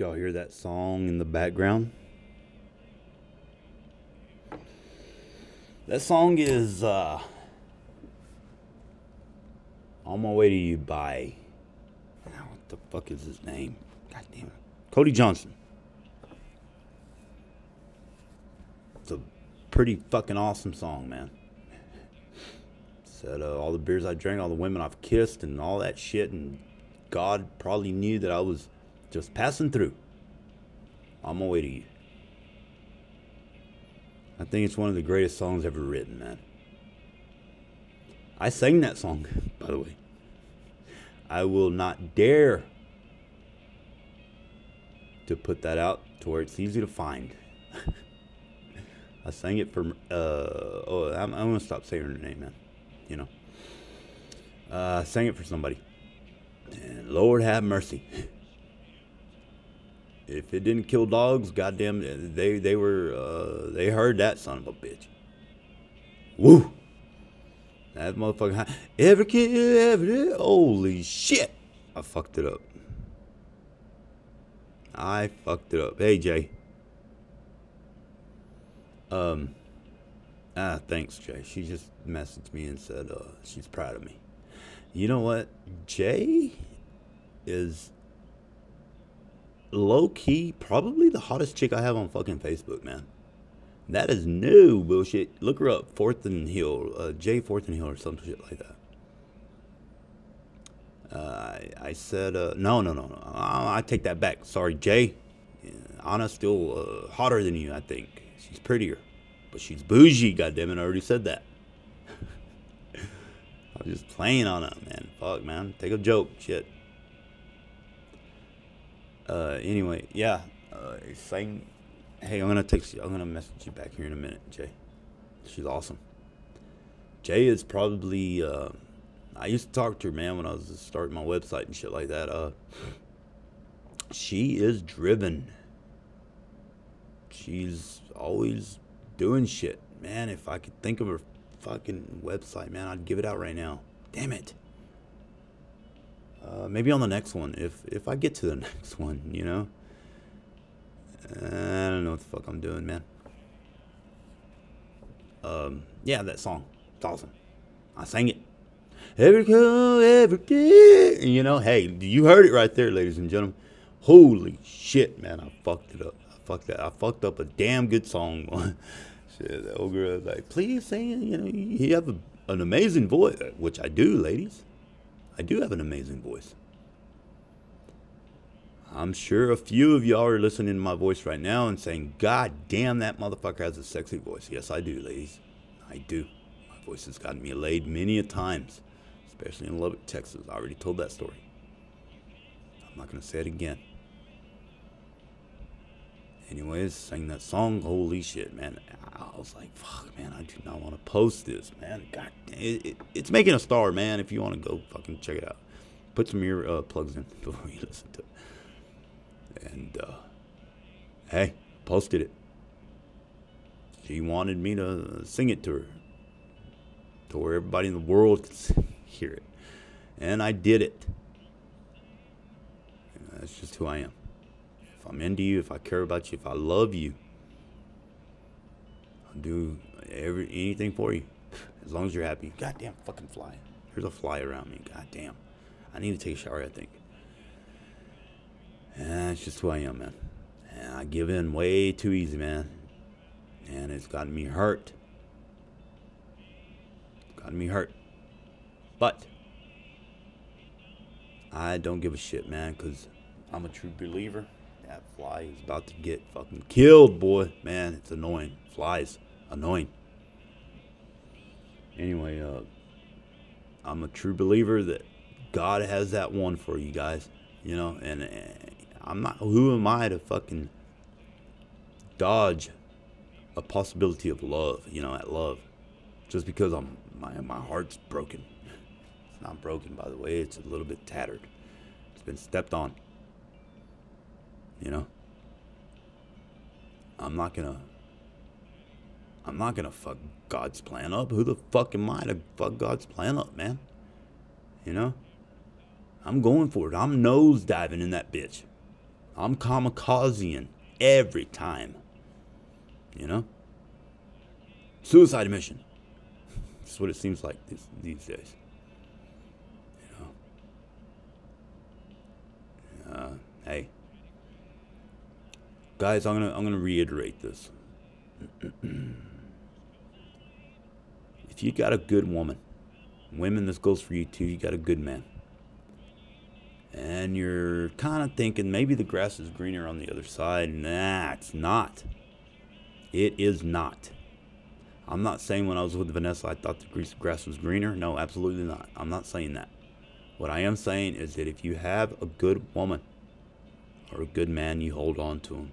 y'all hear that song in the background? That song is uh, On My Way to You by. What the fuck is his name? God damn it. Cody Johnson. It's a pretty fucking awesome song, man. Said uh, all the beers I drank, all the women I've kissed, and all that shit, and God probably knew that I was just passing through. On my way to you. I think it's one of the greatest songs ever written, man. I sang that song, by the way. I will not dare to put that out to where it's easy to find. I sang it for. Uh, oh, I'm, I'm gonna stop saying her name, man. You know. Uh, I sang it for somebody. And Lord have mercy. if it didn't kill dogs, goddamn, they they were uh, they heard that son of a bitch. Woo! That motherfucker. Every kid, every holy shit! I fucked it up. I fucked it up. Hey Jay. Um. Ah, thanks, Jay. She just messaged me and said uh, she's proud of me. You know what? Jay is low key probably the hottest chick I have on fucking Facebook, man. That is no bullshit. Look her up, Fourth and Hill, uh, Jay Fourth and Hill, or some shit like that. Uh, I, I said, uh, no, no, no, no. I, I take that back. Sorry, Jay. Yeah, Anna's still uh, hotter than you, I think. She's prettier, but she's bougie. Goddamn it, I already said that. I was just playing on it, man. Fuck, man. Take a joke, shit. Uh, anyway, yeah. Uh, hey, I'm gonna text you. I'm gonna message you back here in a minute, Jay. She's awesome. Jay is probably. Uh, I used to talk to her, man, when I was starting my website and shit like that. Uh, she is driven. She's always doing shit, man. If I could think of her fucking website, man, I'd give it out right now. Damn it. Uh, maybe on the next one, if if I get to the next one, you know. I don't know what the fuck I'm doing, man. Um, yeah, that song, it's awesome. I sang it. Every call, every day. You know, hey, you heard it right there, ladies and gentlemen. Holy shit, man, I fucked it up. I fucked that. I fucked up a damn good song. shit, the old girl was like, please sing. You know, you have a, an amazing voice, which I do, ladies. I do have an amazing voice. I'm sure a few of y'all are listening to my voice right now and saying, God damn, that motherfucker has a sexy voice. Yes, I do, ladies. I do. My voice has gotten me laid many a times, especially in Lubbock, Texas. I already told that story. I'm not going to say it again. Anyways, sang that song. Holy shit, man. I was like, fuck, man, I do not want to post this, man. God it, it, it's making a star, man. If you want to go fucking check it out, put some ear uh, plugs in before you listen to it. And, uh, hey, posted it. She wanted me to sing it to her, to where everybody in the world could hear it. And I did it. That's just who I am. If I'm into you, if I care about you, if I love you, I'll do every anything for you. As long as you're happy. Goddamn fucking fly. There's a fly around me. Goddamn. I need to take a shower, I think. And that's just who I am, man. And I give in way too easy, man. And it's gotten me hurt. Gotten me hurt. But I don't give a shit, man, because I'm a true believer. That fly is about to get fucking killed, boy. Man, it's annoying. Flies, annoying. Anyway, uh, I'm a true believer that God has that one for you guys, you know, and uh, I'm not, who am I to fucking dodge a possibility of love, you know, at love, just because I'm, my, my heart's broken. It's not broken, by the way, it's a little bit tattered. It's been stepped on. You know? I'm not gonna. I'm not gonna fuck God's plan up. Who the fuck am I to fuck God's plan up, man? You know? I'm going for it. I'm nose diving in that bitch. I'm kamikazeing every time. You know? Suicide mission. That's what it seems like these, these days. You know? Uh, hey. Guys, I'm gonna I'm gonna reiterate this. if you got a good woman, women, this goes for you too. You got a good man, and you're kind of thinking maybe the grass is greener on the other side. Nah, it's not. It is not. I'm not saying when I was with Vanessa I thought the grass was greener. No, absolutely not. I'm not saying that. What I am saying is that if you have a good woman or a good man, you hold on to him.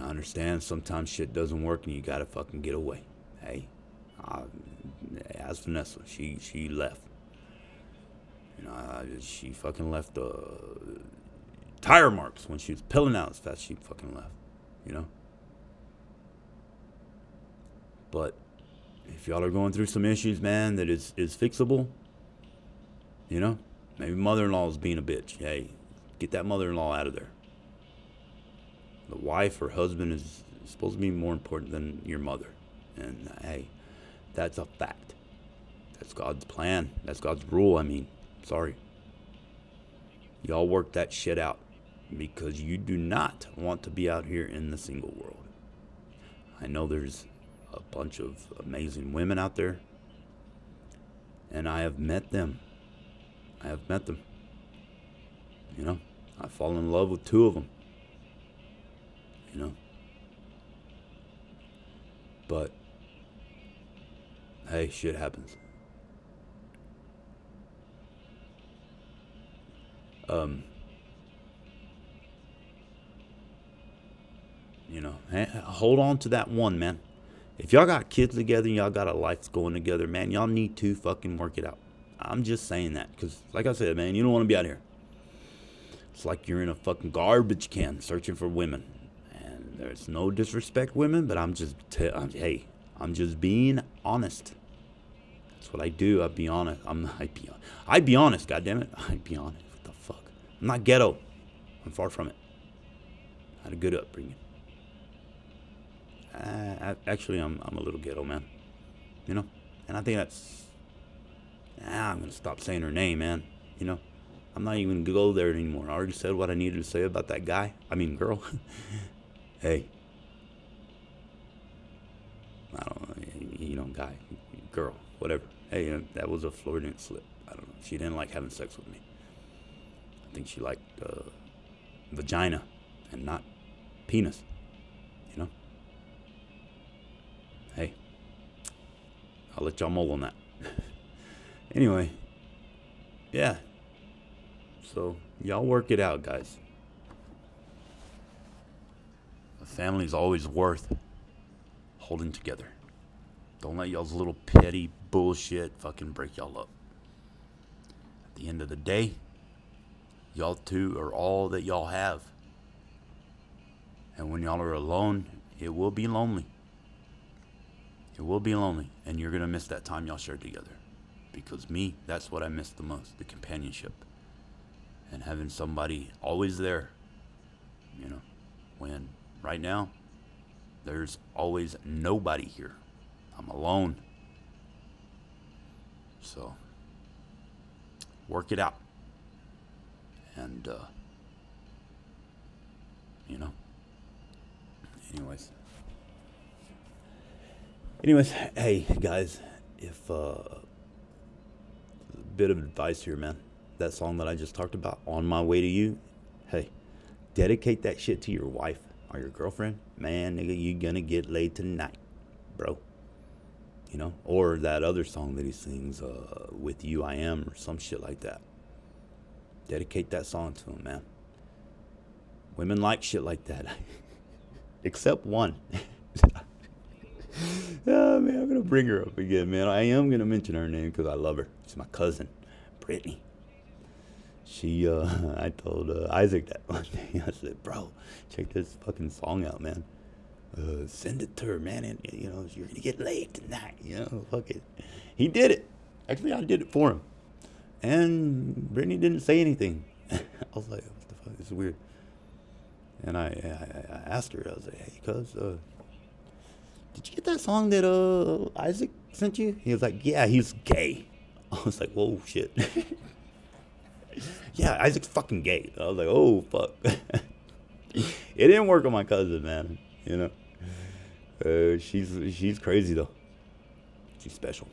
I understand sometimes shit doesn't work and you gotta fucking get away. Hey, uh, as Vanessa, she she left. You know, uh, she fucking left the uh, tire marks when she was pilling out as fast as she fucking left. You know. But if y'all are going through some issues, man, that is is fixable. You know, maybe mother-in-law is being a bitch. Hey, get that mother-in-law out of there the wife or husband is supposed to be more important than your mother. And hey, that's a fact. That's God's plan. That's God's rule. I mean, sorry. Y'all work that shit out because you do not want to be out here in the single world. I know there's a bunch of amazing women out there, and I have met them. I have met them. You know, I've fallen in love with two of them you know. But hey, shit happens. Um, you know, hold on to that one, man. If y'all got kids together and y'all got a life going together, man, y'all need to fucking work it out. I'm just saying that because, like I said, man, you don't want to be out here. It's like you're in a fucking garbage can searching for women. There's no disrespect, women, but I'm just, t- I'm, hey, I'm just being honest. That's what I do. I'd be honest. I'm, I'd be, I'd be honest. God damn it, I'd be honest. What the fuck? I'm not ghetto. I'm far from it. I had a good upbringing. Uh, actually, I'm, I'm a little ghetto, man. You know, and I think that's. Ah, I'm gonna stop saying her name, man. You know, I'm not even gonna go there anymore. I already said what I needed to say about that guy. I mean, girl. hey, I don't know, you know, guy, girl, whatever. Hey, uh, that was a Floridian slip. I don't know. She didn't like having sex with me. I think she liked uh, vagina and not penis. You know? Hey, I'll let y'all mull on that. anyway, yeah. So, y'all work it out, guys. Family's always worth holding together. Don't let y'all's little petty bullshit fucking break y'all up. At the end of the day, y'all two are all that y'all have. And when y'all are alone, it will be lonely. It will be lonely, and you're going to miss that time y'all shared together. Because me, that's what I miss the most the companionship. And having somebody always there, you know, when right now, there's always nobody here. I'm alone. So, work it out. And, uh, you know, anyways. Anyways, hey, guys, if, uh, a bit of advice here, man. That song that I just talked about, On My Way to You, hey, dedicate that shit to your wife or your girlfriend, man, nigga, you gonna get laid tonight, bro. You know, or that other song that he sings, uh, "With You I Am" or some shit like that. Dedicate that song to him, man. Women like shit like that, except one. oh man, I'm gonna bring her up again, man. I am gonna mention her name because I love her. She's my cousin, Brittany she uh I told uh, Isaac that one day. I said, "Bro, check this fucking song out, man. Uh, send it to her, man, and you know you're gonna get laid tonight. You know, fuck it." He did it. Actually, I did it for him, and Brittany didn't say anything. I was like, "What the fuck? This is weird. And I, I, I asked her, I was like, hey, cuz, uh, did you get that song that uh Isaac sent you? He was like, yeah, he's gay. I was like, whoa, shit. Yeah, Isaac's fucking gay. I was like, oh, fuck. it didn't work on my cousin, man. You know, uh, she's she's crazy though. She's special.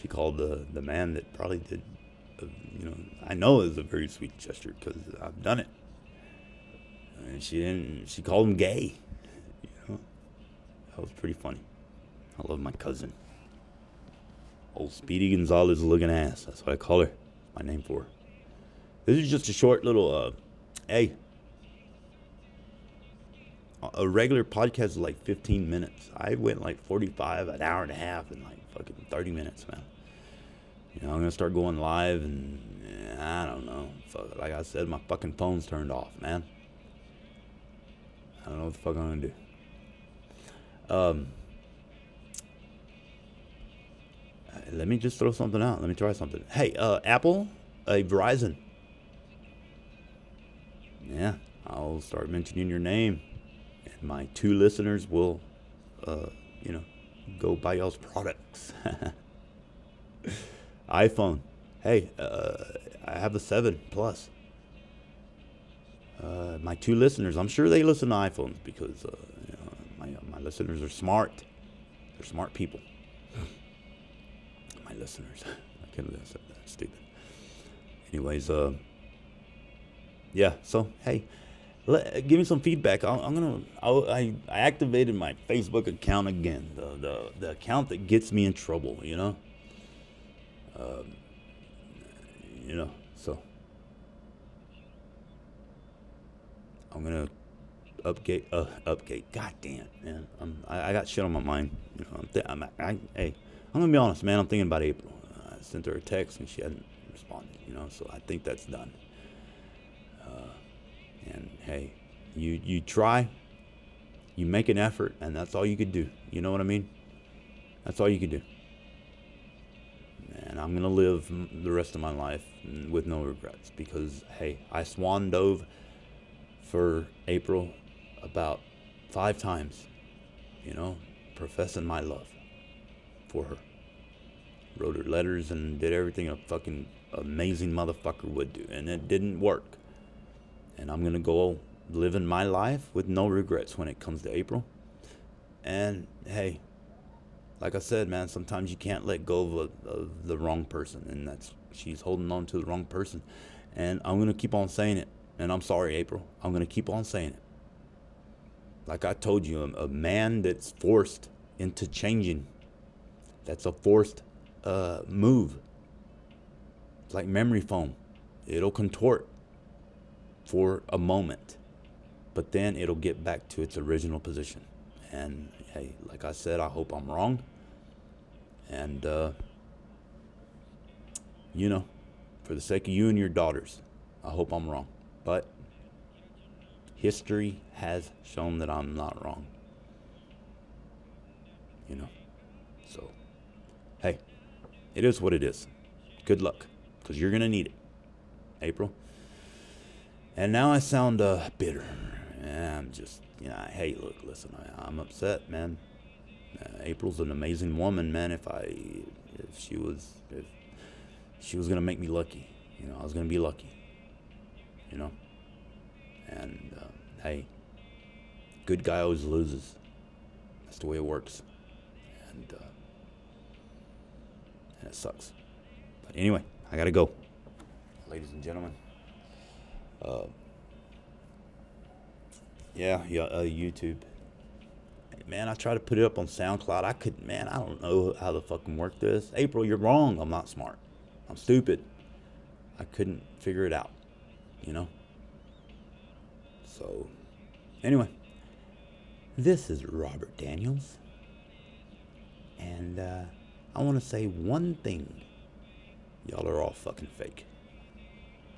She called the the man that probably did, uh, you know, I know was a very sweet gesture because I've done it. And she didn't. She called him gay. You know, that was pretty funny. I love my cousin. Old Speedy Gonzalez looking ass. That's what I call her. My name for. This is just a short little. Uh, hey, a regular podcast is like 15 minutes. I went like 45, an hour and a half, and like fucking 30 minutes, man. You know, I'm gonna start going live, and I don't know. Fuck, like I said, my fucking phone's turned off, man. I don't know what the fuck I'm gonna do. Um, let me just throw something out. Let me try something. Hey, uh, Apple, uh, Verizon. Yeah, I'll start mentioning your name and my two listeners will, uh, you know, go buy y'all's products. iPhone. Hey, uh, I have a 7 Plus. Uh, my two listeners, I'm sure they listen to iPhones because uh, you know, my, my listeners are smart. They're smart people. My listeners. I can't say that. Stupid. Anyways, uh, yeah, so, hey let, give me some feedback. I, am gonna. I, I activated my Facebook account again. The the the account that gets me in trouble. You know. Um, you know. So. I'm gonna upgate. Uh, upgate. God damn, man. I'm, I, I got shit on my mind. You know. I'm. Th- I'm I, hey, I'm gonna be honest, man. I'm thinking about April. I sent her a text and she hadn't responded. You know. So I think that's done. Uh, and hey, you you try, you make an effort, and that's all you could do. You know what I mean? That's all you could do. And I'm gonna live the rest of my life with no regrets because hey, I swan dove for April about five times. You know, professing my love for her. Wrote her letters and did everything a fucking amazing motherfucker would do, and it didn't work and I'm gonna go living my life with no regrets when it comes to April. And hey, like I said, man, sometimes you can't let go of, a, of the wrong person, and that's she's holding on to the wrong person. And I'm gonna keep on saying it. And I'm sorry, April. I'm gonna keep on saying it. Like I told you, a, a man that's forced into changing, that's a forced uh, move. Like memory foam. It'll contort for a moment, but then it'll get back to its original position. And hey, like I said, I hope I'm wrong. And, uh, you know, for the sake of you and your daughters, I hope I'm wrong. But history has shown that I'm not wrong. You know? So, it is what it is. Good luck, because you're going to need it. April. And now I sound uh, bitter. I'm just, you know, hey, look, listen, I, am upset, man. Uh, April's an amazing woman, man. If I, if she was, if she was gonna make me lucky, you know, I was gonna be lucky, you know. And uh, hey, good guy always loses. That's the way it works, and uh, and it sucks. But anyway, I gotta go, ladies and gentlemen. Uh, yeah, yeah, uh, YouTube. Man, I try to put it up on SoundCloud. I could, man, I don't know how to fucking work this. April, you're wrong. I'm not smart. I'm stupid. I couldn't figure it out, you know? So, anyway, this is Robert Daniels. And uh, I want to say one thing. Y'all are all fucking fake.